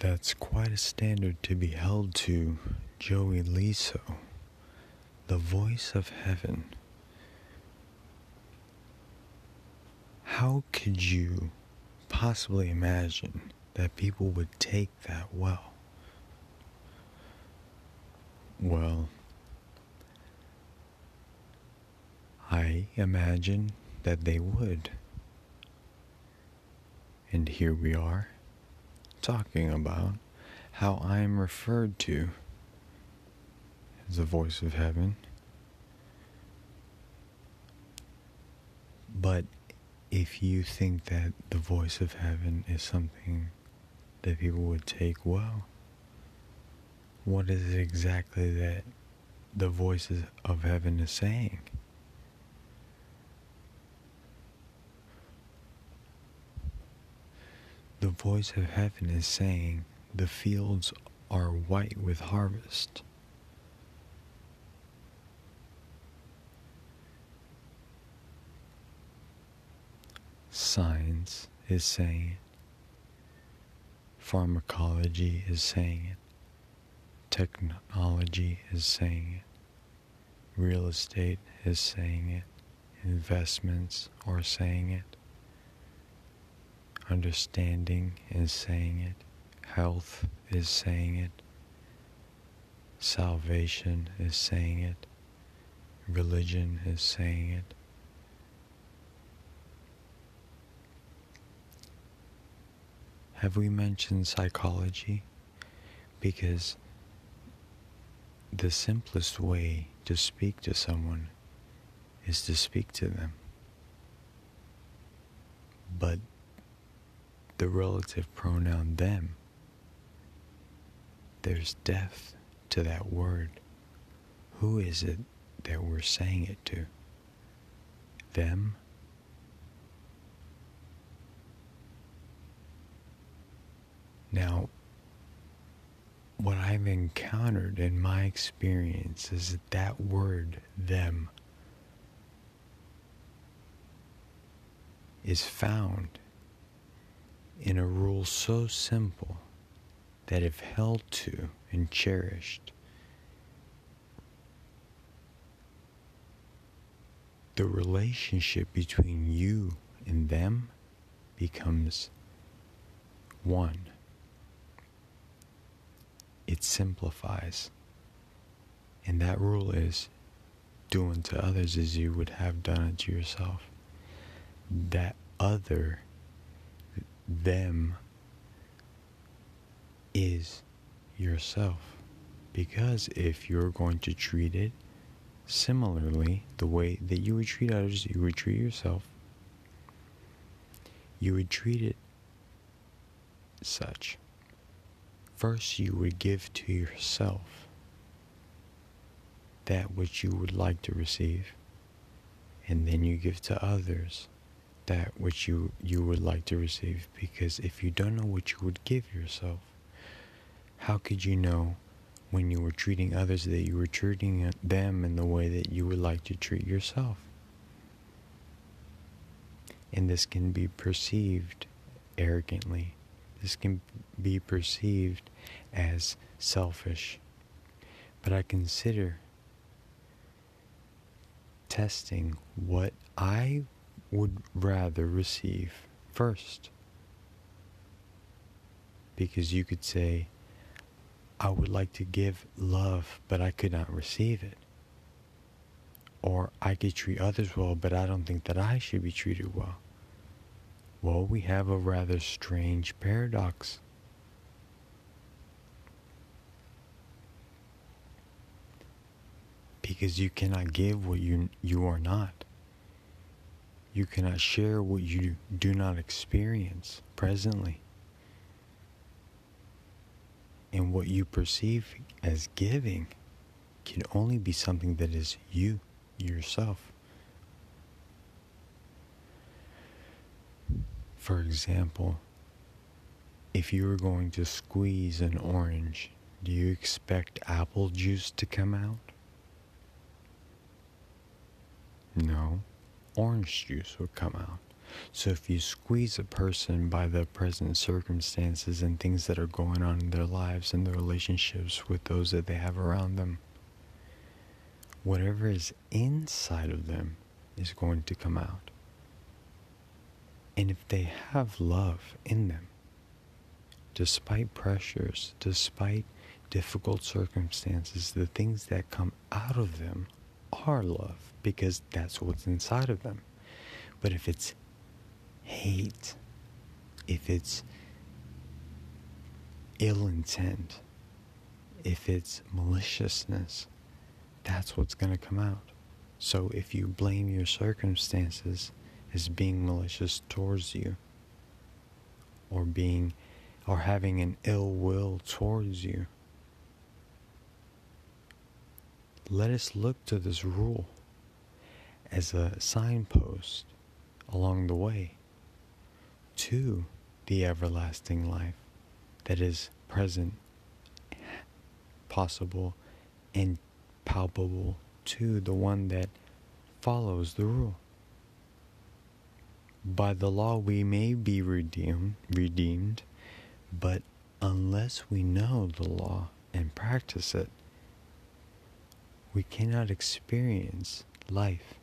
That's quite a standard to be held to, Joey Liso, the voice of heaven. How could you possibly imagine that people would take that well? Well, I imagine that they would. And here we are, talking about how I am referred to as the voice of heaven. But if you think that the voice of heaven is something that people would take well, what is it exactly that the voice of heaven is saying? The voice of heaven is saying, The fields are white with harvest. Science is saying it. Pharmacology is saying it. Technology is saying it. Real estate is saying it. Investments are saying it. Understanding is saying it. Health is saying it. Salvation is saying it. Religion is saying it. Have we mentioned psychology? Because the simplest way to speak to someone is to speak to them. But the relative pronoun them, there's depth to that word. Who is it that we're saying it to? Them? Now, what I've encountered in my experience is that that word, them, is found in a rule so simple that if held to and cherished, the relationship between you and them becomes one. It simplifies. And that rule is do unto others as you would have done it to yourself. That other them is yourself. Because if you're going to treat it similarly, the way that you would treat others, you would treat yourself, you would treat it such. First, you would give to yourself that which you would like to receive, and then you give to others that which you, you would like to receive. Because if you don't know what you would give yourself, how could you know when you were treating others that you were treating them in the way that you would like to treat yourself? And this can be perceived arrogantly. This can be perceived as selfish. But I consider testing what I would rather receive first. Because you could say, I would like to give love, but I could not receive it. Or I could treat others well, but I don't think that I should be treated well. Well, we have a rather strange paradox. Because you cannot give what you, you are not. You cannot share what you do not experience presently. And what you perceive as giving can only be something that is you, yourself. For example, if you were going to squeeze an orange, do you expect apple juice to come out? No orange juice would come out. So if you squeeze a person by the present circumstances and things that are going on in their lives and their relationships with those that they have around them, whatever is inside of them is going to come out. And if they have love in them, despite pressures, despite difficult circumstances, the things that come out of them are love because that's what's inside of them. But if it's hate, if it's ill intent, if it's maliciousness, that's what's going to come out. So if you blame your circumstances as being malicious towards you, or being, or having an ill will towards you, let us look to this rule as a signpost along the way to the everlasting life that is present, possible, and palpable to the one that follows the rule. By the law we may be redeemed, redeemed, but unless we know the law and practice it, we cannot experience life